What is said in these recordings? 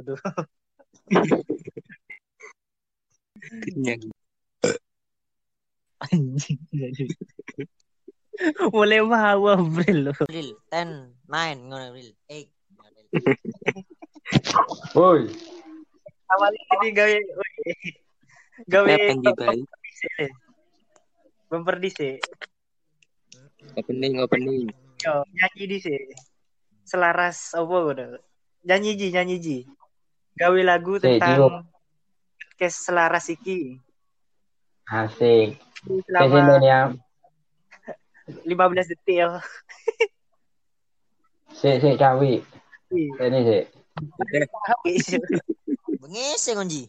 Aduh. Kenyang. Anjing. Mulai mau April lo. April 10 9 ngono April 8 Woi, Awal ini gawe gawe baik? bumper dhisik. Opening, opening. Yo, nyanyi dhisik. Selaras apa ngono. Nyanyi ji, nyanyi ji. Gawe lagu Sik, tentang podcast selaras iki. asik. Selama ya. 15 detik ya. Sik, sik, cawi. Sini, sik. Habis. bengese ngonji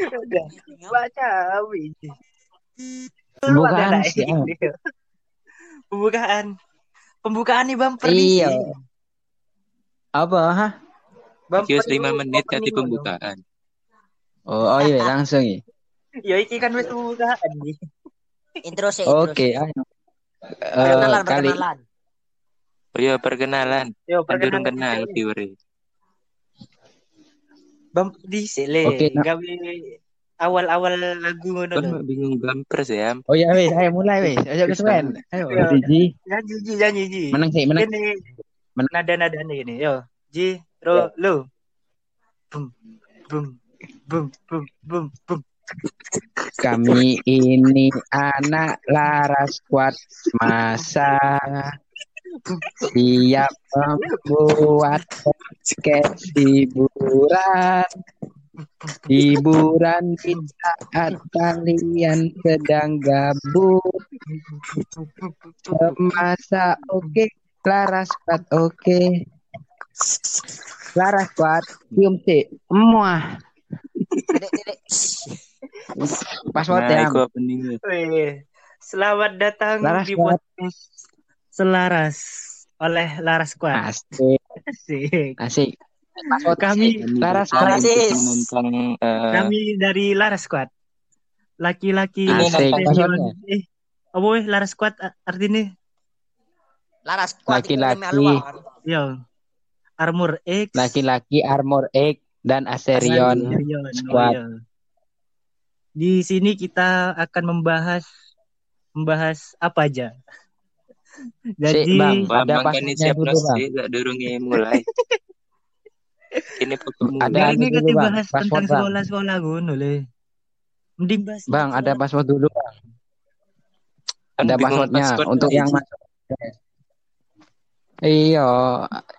Udah. Baca Ada sih, lagi. Pembukaan. Nih bumper Iya. dhisik. Apa, ha? Bumper Kios 5 dulu, menit kati pembukaan. Oh, oh iya, langsung ya. Ya iki kan wis pembukaan nih. intro sih intro Oke, sih. ayo. Eh, perkenalan kali perkenalan Oh iya, perkenalan. Yo, Kan durung perkenalan kenal viewer. Bumper dhisik le. Oke, nah. Gawe awal-awal lagu ngono Kan bingung sih, Am. Oh iya, wes, ayo mulai, wes. Ayo kesuwen. Ayo, Iya. Ji. Nyanyi ji, nyanyi ji. Menang sih, menang. Ini Men- nada-nadanya ini. Yo, ji, ro, lo. Bum, bum, bum, bum, bum, bum. Kami ini anak Laras kuat masa siap membuat podcast hiburan hiburan di saat kalian sedang gabut. Masa oke. Laras kuat oke. Laras kuat cium sih muah. Password Nah, ya Selamat datang Laras di podcast Selaras oleh Laras Kuat. asik. Asik. asik Kami Laras Laras. eh, kami dari Laras Kuat. Laki-laki eh apa weh Laras a- artinya? laras iki Laki-laki. Yo. Armor X. laki-laki Armor X dan Aserion Aserion, Squad. iya. Di sini kita akan membahas membahas apa aja. Jadi Bang. Wah, Ada Bang kan siap Bang. gak durungnya mulai. Ini Ada Hari ini dulu, kita Bang. bahas tentang Bang. sekolah-sekolah ngono le. Mending bahas Bang ada password dulu Bang. Kan ada passwordnya password untuk yang masuk. Iya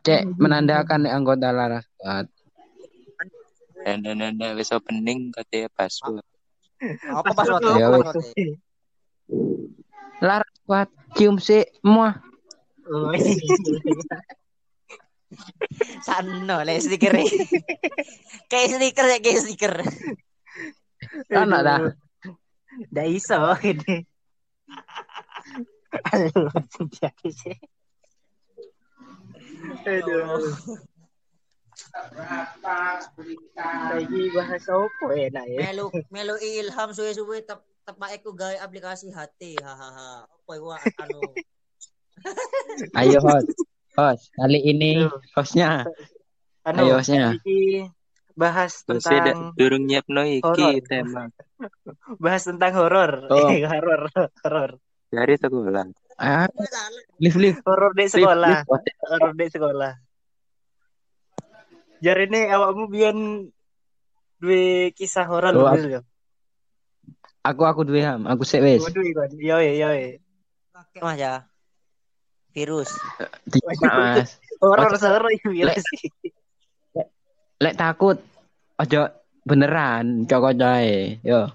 cek menandakan anggota Laras. Kuat Dan dan dan dan, wis opening katanya password. apa Password. Ya, Laras Kuat cium sih muah. Oh, iya. sano le stiker kayak stiker ya kayak stiker ada. Aduh. Nggak iso ini. Aduh, jadi sih. Aduh. Lagi bahas apa enak ya? melu melu ilham suwe-suwe tep tepak aku gawe aplikasi hati hahaha apa iku anu ayo host host kali ini hostnya Anu, Ayo, hostnya. bahas tentang durung nyiapno iki tema bahas tentang horor. Oh. Eh, horor, horor. dari sekolah. ah live live Horor di sekolah. Horor di sekolah. Jar ini awakmu biyen duwe kisah horor Oh, dulu ya. aku aku duwe ham aku sik wis Waduh, ikon. Yo yo yo. Mas ya virus Tidak, mas Horor horor iki Lek. sih. lek takut ojo beneran cokot ae yo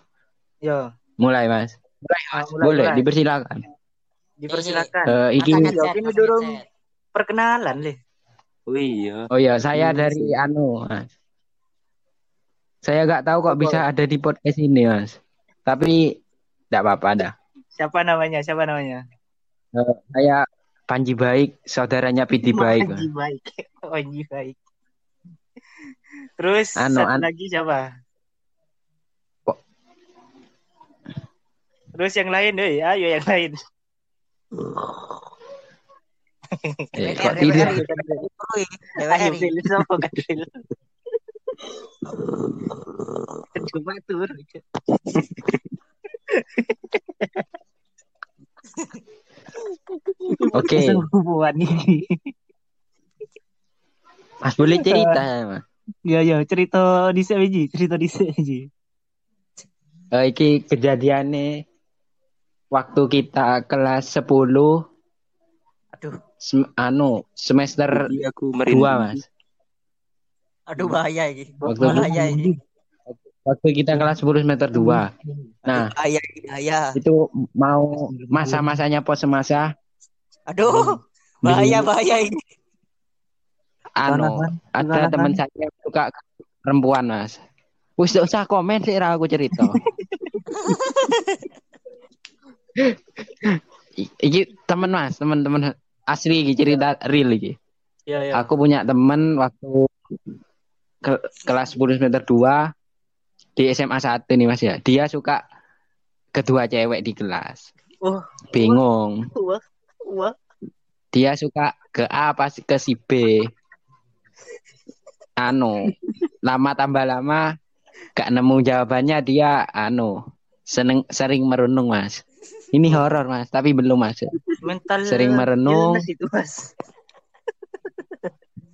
Yo, mulai mas ah, mulai, boleh mulai. dipersilakan dipersilakan. Eh, iki ini headset. perkenalan le. Oh iya. oh ya saya Iya dari anu mas saya nggak tahu kok Apa? bisa ada di podcast ini mas tapi tidak apa-apa dah Siapa namanya? Siapa namanya? Eh, saya Panji Baik saudaranya Pidi Baik Panji baik. Panji baik. Terus Anu, satu an- lagi siapa? Kok- Terus yang lain, deh, ayo yang lain. Eh, kok tidur? Ayo. Phil, siapa kan Phil? Cuma tur. Oke, Hubungan ini. Mas boleh cerita, Mas. Ya ya cerita di sini cerita di sini. Eh, iki kejadiannya waktu kita kelas 10 Aduh, sem- anu semester Jadi aku merinding. 2, Mas. aduh bahaya ini. Waktu Bahaya ini. waktu kita kelas 10 semester 2. Nah, Bahaya bahaya. itu mau masa-masanya pos semasa Aduh, bahaya bahaya ini. anu ada teman saya yang suka perempuan mas. Wis usah komen sih Ra, aku cerita. Iki temen mas temen-temen asli iki cerita real iki. Ya ya. aku punya temen waktu ke- kelas 10 semester 2 di SMA 1 nih mas ya. Dia suka kedua cewek di kelas. Oh, bingung. Wah wah. dia suka ke A apa sih ke si B anu lama tambah lama gak nemu jawabannya dia anu seneng sering merenung mas ini horor mas tapi belum mas Mental Sering merenung. itu mas.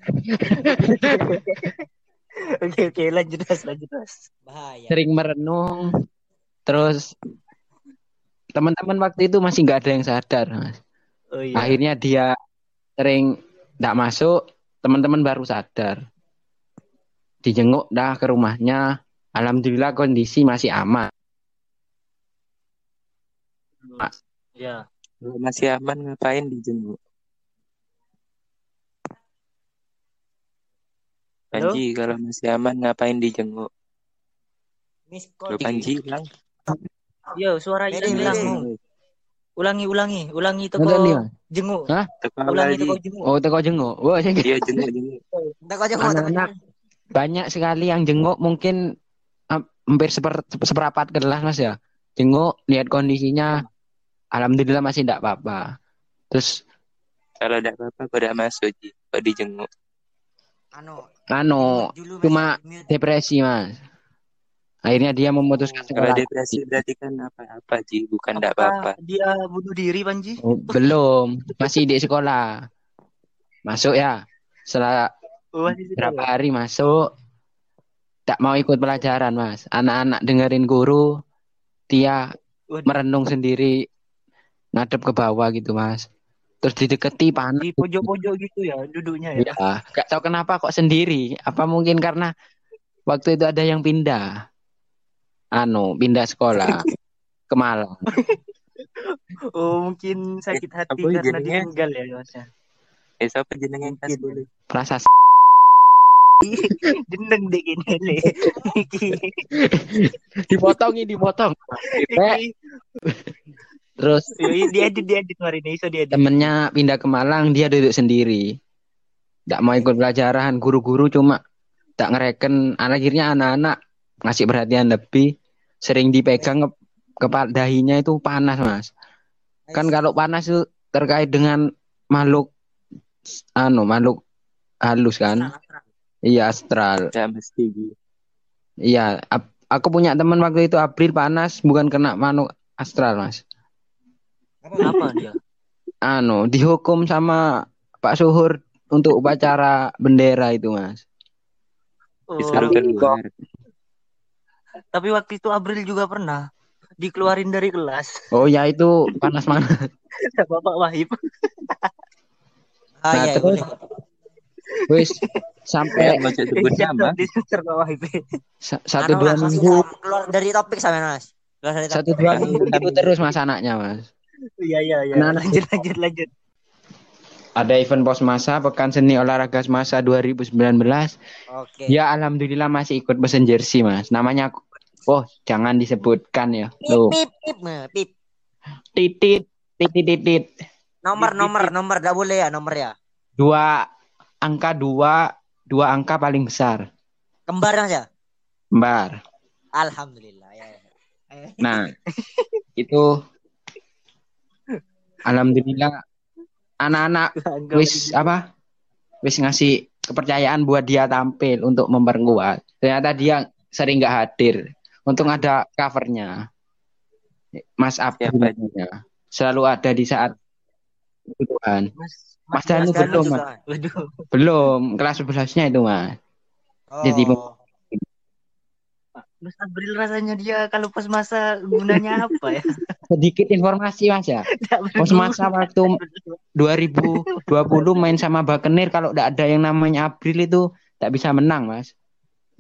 Oke oke lanjut mas lanjut mas. Bahaya. sering merenung terus teman-teman waktu itu masih nggak ada yang sadar mas Oh iya. akhirnya dia sering nggak masuk teman-teman baru sadar dijenguk dah ke rumahnya alhamdulillah kondisi masih aman Ya. Kalau masih aman ngapain dijenguk? Halo? Panji, kalau masih aman ngapain dijenguk? Miss. Panji bilang. Yo suara Mede, hilang. Ulangi ulangi ulangi Mas? jenguk. Hah? Teko Ulangi kok jenguk. oh teko jenguk Wah, saya Iya jenguk jenguk. Jenguk, Anak-anak. jenguk. banyak sekali yang jenguk mungkin am- hampir seper, seperempat kelas mas ya jenguk lihat kondisinya alhamdulillah masih tidak apa-apa terus Kalau tidak apa-apa, kau udah masuk Ji. Kok dijenguk? Anu, anu cuma Mas, depresi mas akhirnya dia memutuskan Kalau sekolah depresi berarti kan apa-apa Ji, bukan tidak apa-apa. dia bunuh diri Panji? Oh, belum. Masih di sekolah. Masuk ya. Setelah Oh, berapa ya? hari masuk tak mau ikut pelajaran mas. Anak-anak dengerin guru dia Waduh. merenung sendiri ngadep ke bawah gitu mas. Terus dideketi panas. Di pojok-pojok gitu ya duduknya ya. ya gak tahu kenapa kok sendiri. Apa mungkin karena waktu itu ada yang pindah anu pindah sekolah ke Malang Oh mungkin sakit hati Apa karena jadinya? ditinggal ya masnya. Eh, siapa jenengnya pas Mungkin. dulu? rasa Jeneng dek ini le. Iki. dipotongin dipotong terus Yoi, diedit diedit hari ini iso diedit. temennya pindah ke Malang dia duduk sendiri tidak mau ikut pelajaran guru-guru cuma tak ngereken akhirnya anak-anak ngasih perhatian lebih sering dipegang ke kepala dahinya itu panas mas kan kalau panas itu terkait dengan makhluk anu makhluk halus kan Astral, astral. iya astral iya ap- aku punya teman waktu itu April panas bukan kena makhluk astral mas Apa? Apa dia? anu dihukum sama Pak Suhur untuk upacara bendera itu mas Oh, Disuruh tapi, keluar. Tapi waktu itu April juga pernah dikeluarin dari kelas oh ya itu panas panas Bapak Wahib. Ah, Nah, iya, terus- boleh. wis sampai satu Anu, dua minggu keluar dari topik sama Mas. Satu dua minggu terus mas anaknya mas Iya iya iya. Lanjut lanjut lanjut. Ada event pos masa pekan seni olahraga masa 2019 Oke. ya alhamdulillah masih ikut pesen jersey mas namanya oh jangan disebutkan ya lo Pip, pip, pip, titit titit titit Nomor, nomor, nomor, enggak boleh ya nomor ya. dua angka dua dua angka paling besar Kembar Mas ya? Mbar Alhamdulillah ya. ya. Eh, Nah, itu alhamdulillah anak-anak wis apa? Wis ngasih kepercayaan buat dia tampil untuk memperkuat. Ternyata dia sering nggak hadir. Untung ada covernya. Mas Abdul namanya. selalu ada di saat kebutuhan. Mas, Mas Mas Danu belum. Mas. Belum. Kelas 11 nya itu mas. Jadi, Oh. Mas Abril rasanya dia kalau pas masa gunanya apa ya? sedikit informasi mas ya pas masa waktu 2020 main sama Bakenir kalau tidak ada yang namanya April itu tak bisa menang mas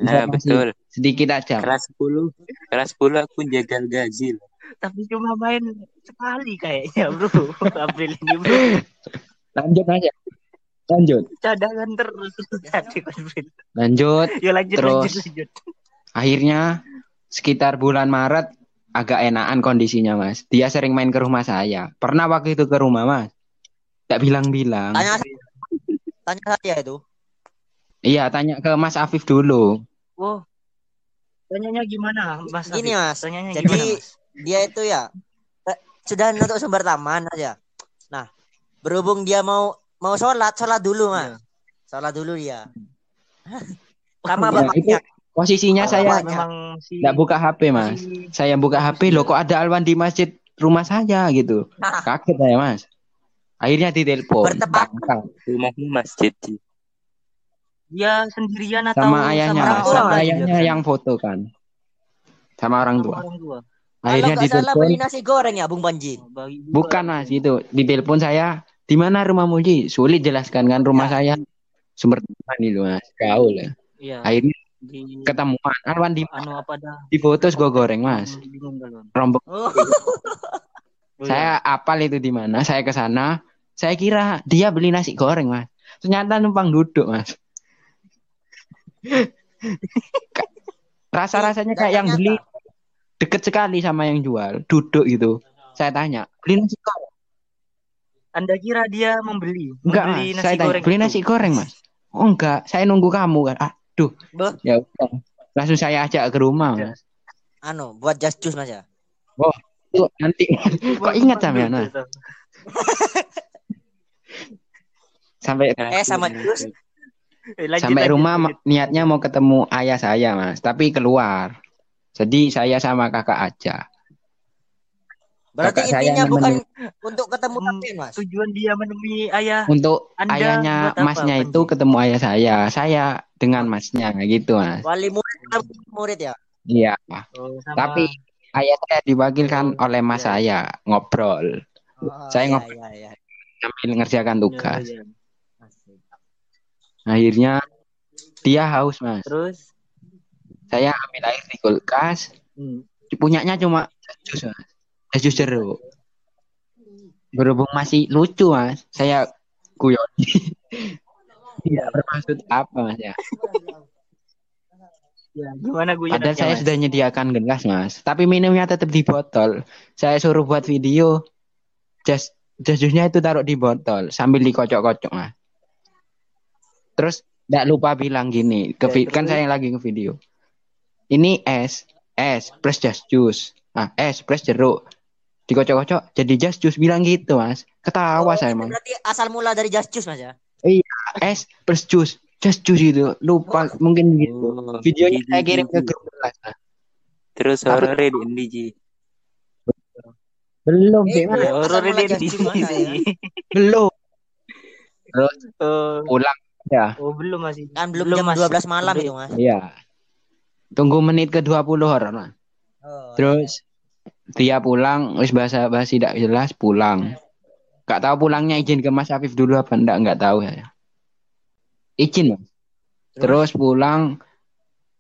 Nah, betul. sedikit aja Kelas 10. Kelas 10 aku jagal gaji. Tapi cuma main sekali kayaknya bro. April ini bro. lanjut aja lanjut Cadangan terus lanjut Ya lanjut Terus. lanjut lanjut. Akhirnya sekitar bulan Maret agak enakan kondisinya mas dia sering main ke rumah saya pernah waktu itu ke rumah mas tak bilang-bilang Tanya tanya saya itu. iya tanya ke Mas Afif dulu Wow. Tanyanya gimana Mas? Gini, Afif? Mas. Tanyanya Jadi gimana Mas? dia itu ya eh, sudah nutup sumber taman aja. Nah, berhubung dia mau mau sholat, sholat dulu mas. Sholat dulu dia. Sama Ya, bapaknya. Posisinya Oh, saya memang si nggak buka HP mas si- saya buka HP loh kok ada Alwan di masjid rumah saya gitu. Kaget saya mas. Akhirnya ditelepon Bertepatan. Rumahmu masjid. Ji. dia sendirian atau sama ayahnya orang mas. tua, sama Mas? ayahnya yang foto kan. Sama orang Sama tua. orang tua. Kalau akhirnya nggak salah beli ditelepon nasi goreng ya, Bung Panji. Oh, bukan mas itu. Ditelepon saya di mana rumah Muji sulit jelaskan kan rumah saya. Sumber teman itu mas. Gaul ya Iya. akhirnya Di ketemuan. Alwan di anu apa dah? di foto gue goreng mas. Kalau. rombong. Oh, saya apal itu di mana? Saya ke sana. Saya kira dia beli nasi goreng mas. Ternyata numpang duduk mas. Rasa rasanya kayak yang beli deket sekali sama yang jual duduk gitu. Saya tanya beli nasi goreng? Anda kira dia membeli? enggak membeli mas. nasi saya tanya goreng beli itu? nasi goreng mas? Oh enggak. Saya nunggu kamu kan Beh. ya udah langsung saya ajak ke rumah Ya. mas anu, buat just juice mas ya. Tuh, nanti kok ingat sampean mas sampai Eh, sama jus. Eh, lanjut, sampai lanjut, rumah lanjut. niatnya mau ketemu ayah saya mas tapi keluar jadi saya sama kakak aja Berarti Kakak saya intinya bukan untuk ketemu Hmm, tapi mas. Tujuan dia menemui ayah untuk Anda ayahnya apa, masnya Panji? itu ketemu ayah saya saya dengan masnya gitu mas Wali murid murid ya. iya Oh, sama- tapi ayah saya diwakilkan oleh mas iya. saya ngobrol Oh, Saya iya, ngobrol. iya, iya. sambil ngerjakan tugas Iya, iya. Akhirnya dia haus mas Terus saya ambil air di kulkas hmm, punyanya cuma jus mas Es jus jeruk berhubung masih lucu mas. Saya guyon. Tidak bermaksud apa mas ya. Ya, gimana gue padahal saya sudah menyediakan gelas mas. Tapi minumnya tetap di botol. Saya suruh buat video. Jas jas jusnya itu taruh di botol sambil dikocok-kocok mas. Terus tidak lupa bilang gini ke Ya, kan saya lagi ke video ini es es plus jus. Ah es plus jeruk dikocok-kocok jadi jas jus bilang gitu mas ketawa Oh, saya mas Berarti asal mula dari just juice mas ya. es plus jus jas jus itu lupa mungkin gitu Oh, videonya Ji, saya kirim ke grup kelas. Terus Tapi- horornya di Indi Ji. belum Eh, iya. horor just di juice sini. ya? belum Oh, pulang ya oh, belum masih. Kan belum, jam Mas. 12 malam Belum. itu mas. iya tunggu menit ke 20 horor Mas. Oh, terus dia pulang wis bahasa basi tidak jelas pulang. Gak tahu pulangnya izin ke Mas Afif dulu apa enggak nggak tahu ya izin Mas. Terus pulang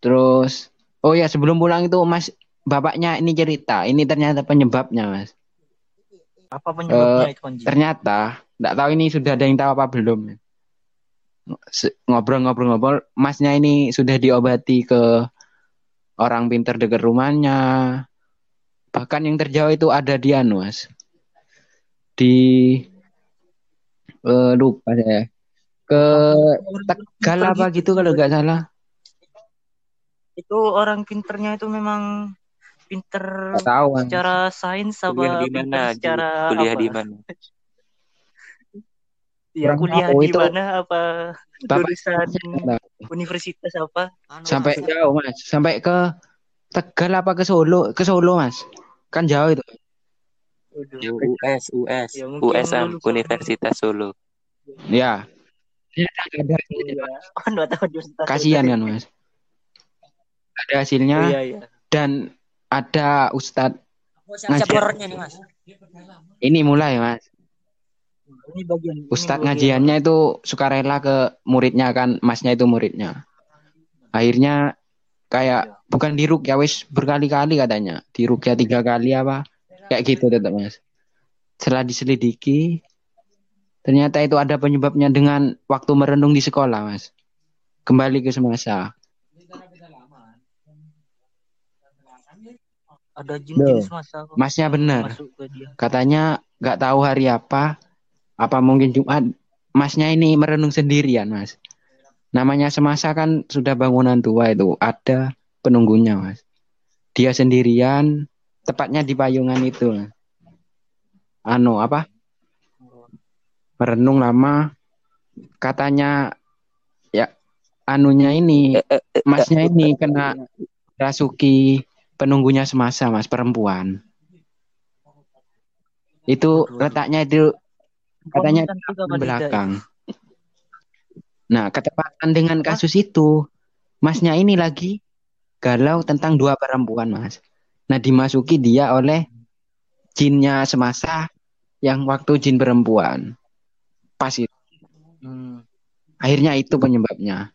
terus oh ya sebelum pulang itu Mas bapaknya ini cerita. Ini ternyata penyebabnya Mas. Apa penyebabnya Eh, itu Panji? ternyata nggak tahu ini sudah ada yang tahu apa belum ngobrol-ngobrol-ngobrol masnya ini sudah diobati ke orang pinter dekat rumahnya bahkan yang terjauh itu ada di anu mas di eh, lupa saya ke Tegal apa gitu kalau nggak salah Itu orang pinternya itu memang pinter tahu secara sains Kuliah apa di mana? Secara Kuliah apa? di mana? Ya kuliah di itu mana apa Bapak jurusan universitas apa? Anu, sampai Mas. jauh mas sampai ke Tegal apa ke Solo ke Solo mas kan jauh itu. US US Ya, USM Universitas Solo ya Iya. Oh, tahu universitas. kasihan kan mas ada hasilnya Iya, iya. dan ada ustadz Oh, siap-siap Ngajar. horornya nih mas. ini mulai mas Ini bagian ini ustadz bagian- ngajiannya itu sukarela ke muridnya kan masnya itu muridnya akhirnya kayak bukan diruk ya wis berkali-kali katanya. Diruk ya tiga kali apa? Kayak gitu tetap mas. Setelah diselidiki ternyata itu ada penyebabnya dengan waktu merenung di sekolah mas. Kembali ke semasa. Ada jin-jin semasa kok. Masnya benar. Katanya nggak tahu hari apa apa mungkin Jumat. Masnya ini merenung sendirian mas namanya semasa kan sudah bangunan tua itu ada penunggunya mas. Dia sendirian tepatnya di payungan itu anu apa? Merenung lama katanya ya anunya ini masnya ini kena rasuki penunggunya semasa mas perempuan. Itu letaknya itu katanya di belakang. Nah, ketepatan dengan kasus itu, masnya ini lagi galau tentang dua perempuan, Mas. Nah, dimasuki dia oleh jinnya semasa yang waktu jin perempuan. Pas itu. Hmm. Akhirnya itu penyebabnya.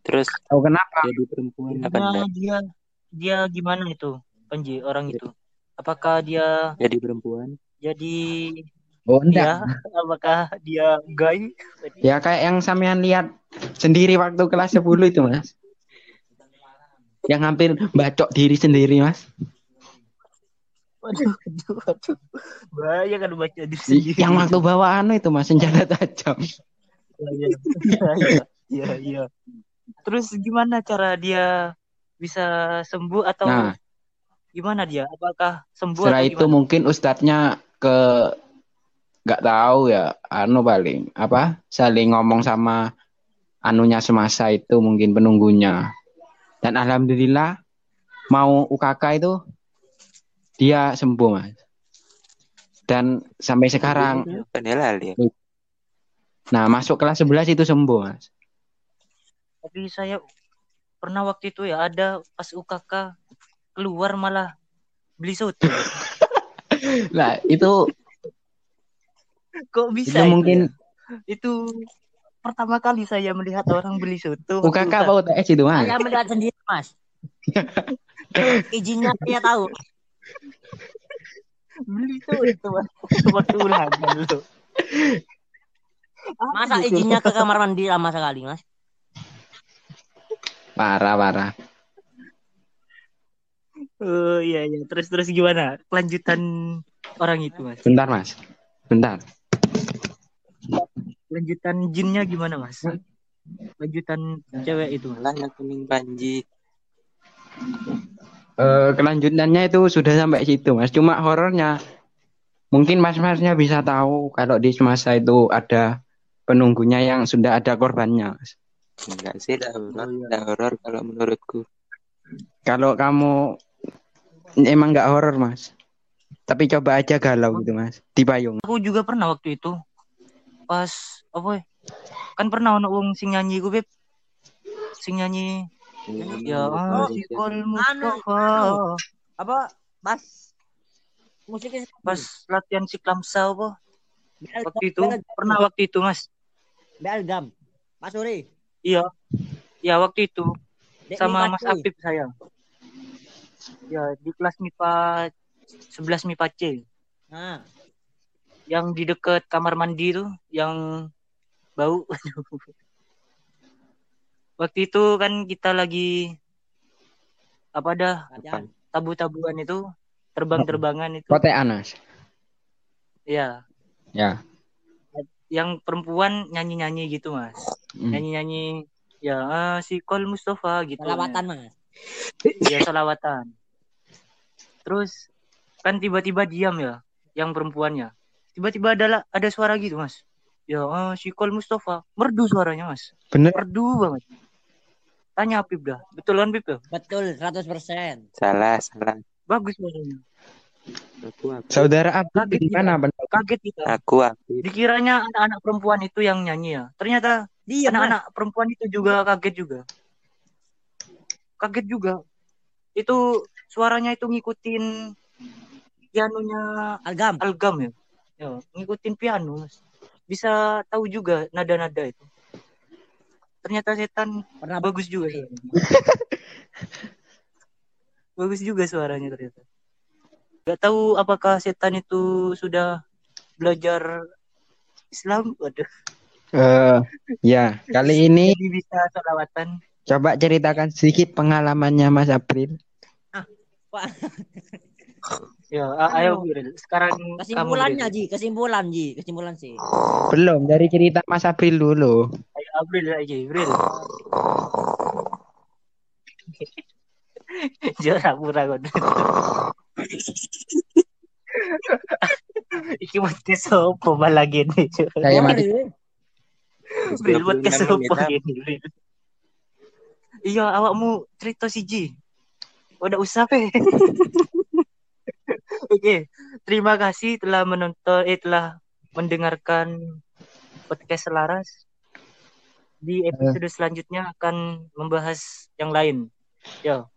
terus Tahu kenapa? jadi perempuan apa Dia, dia dia gimana itu Panji orang itu? Apakah dia jadi perempuan jadi Oh, ya? enggak. Apakah dia gay? Ya kayak yang sampean lihat sendiri waktu kelas 10 itu, Mas. Yang hampir bacok diri sendiri, Mas. Waduh, waduh, waduh. Bahaya kan baca diri sendiri. Yang waktu bawa anu itu, Mas, senjata tajam. Iya, iya, iya, iya. Terus gimana cara dia bisa sembuh atau Nah. gimana dia? Apakah sembuh Setelah itu mungkin ustadznya ke nggak tahu ya, anu paling apa saling ngomong sama anunya semasa itu mungkin penunggunya. Dan alhamdulillah mau UKK itu dia sembuh mas. Dan sampai sekarang, kan halal ya nah masuk kelas 11 itu sembuh mas. Tapi saya pernah waktu itu ya ada pas UKK keluar malah beli soto. Lah itu Kok bisa itu itu mungkin ya? Itu pertama kali saya melihat orang beli soto. UKK apa UTS itu mas? Saya melihat sendiri mas. Izinnya saya tahu. Beli soto Mas. waktu ulangan lo. Masa izinnya ke kamar mandi lama sekali mas? Parah parah. Oh iya iya. Terus terus gimana? Kelanjutan orang itu mas. Bentar mas, bentar. Lanjutan jinnya gimana mas? Lanjutan cewek itu lah yang kuning panji Eh, kelanjutannya itu sudah sampai situ mas. Cuma horornya mungkin mas-masnya bisa tahu kalau di semasa itu ada penunggunya yang sudah ada korbannya mas. Enggak sih dah horor. Oh, iya. dah horor kalau menurutku. Kalau kamu emang nggak horor mas tapi coba aja galau gitu mas di payung. Aku juga pernah waktu itu pas apa ya? Kan pernah ono wong sing nyanyi gue beb. Sing nyanyi ya Oh, anu, Mustafa. anu. Apa pas musiknya Pas latihan si Klamsa apa? Bel- Waktu itu Bel- pernah waktu itu Mas. Belgam. Mas Uri. Iya. Ya waktu itu Dek sama Mas. Apip saya. Ya di kelas MIPA 11 MIPA C Nah, yang di dekat kamar mandi tuh yang bau. Waktu itu kan kita lagi apa dah tabu-tabuan itu terbang-terbangan itu. kotean mas Iya, ya yang perempuan nyanyi-nyanyi gitu, Mas. Hmm. Nyanyi-nyanyi ya ah, si Kol Mustafa gitu. Selawatan mas. Iya, salawatan. Terus kan tiba-tiba diam ya yang perempuannya. Tiba-tiba ada ada suara gitu, Mas. Ya, eh, si Kol Mustafa merdu suaranya, Mas. Bener. Merdu banget. Tanya Pip dah. Betul kan Pip ya? Betul 100%. Salah, salah. Bagus suaranya. Aku, aku, Saudara Abdul Kaget di mana? Bang? Kaget kita. aku, aku. Dikiranya anak-anak perempuan itu yang nyanyi ya. Ternyata Dia Mas. anak-anak perempuan itu juga kaget juga. Kaget juga. Itu suaranya itu ngikutin pianonya Algam. Algam ya. Ya, ngikutin piano, Mas. Bisa tahu juga nada-nada itu. Ternyata setan Pernah bagus juga suaranya. bagus juga suaranya ternyata. Gak tahu apakah setan itu sudah belajar Islam. Waduh. Eh, ya, kali ini Jadi bisa salawatan. coba ceritakan sedikit pengalamannya Mas April. Pak. Ya, a- ayo Biril. Sekarang Kesimpulannya Ji, kesimpulan Ji, kesimpulan sih. Belum, dari cerita Mas April dulu. Ayo Abril aja, Biril. Jorah pura kau. Iki podcast sopo malah gini. Saya mati. Bril buat 26 kesopo gini. Bril. Iya, awakmu cerita si Ji. Udah usah pe. Oke, terima kasih telah menonton, eh telah mendengarkan podcast Selaras. Di episode selanjutnya akan membahas yang lain. Yo.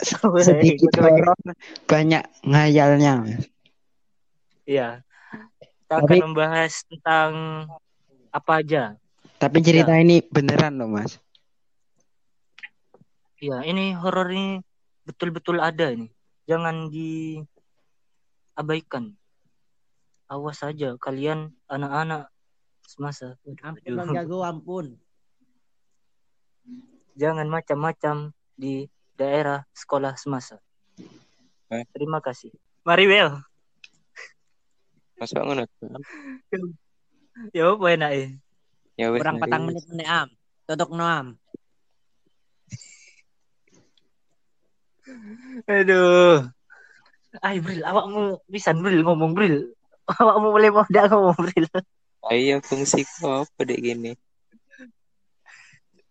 Sedikit horor, banyak ngayalnya. Iya. Kita akan Tapi- membahas tentang apa aja. Tapi cerita ini beneran loh, Mas. Iya, ini horor ini betul-betul ada ini. Jangan diabaikan. Awas saja kalian anak-anak semasa. Ampun Bang Jago, ampun. Jangan macam-macam di daerah sekolah semasa. Eh. Terima kasih. Mari Wel. Masuk ngono. Ya apa enak eh? Ya wes. Kurang petang menit menit am. Tutuk noam. Aduh. Ay, Bril, awakmu bisa Bril ngomong Bril. Awakmu boleh mau dak ngomong Bril. Ayo fungsi apa dek gini?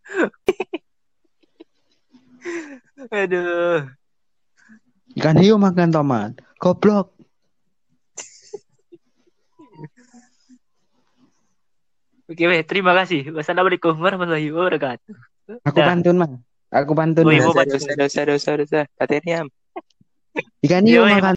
Aduh. Ikan hiu makan tomat. Goblok. Oke, weh, terima kasih. Wassalamualaikum warahmatullahi wabarakatuh. Aku pantun, Mas. Aku pantun. Mau Dosa, dosa, dosa, dosa, dosa. Katanya Ikan hiu Yoi, makan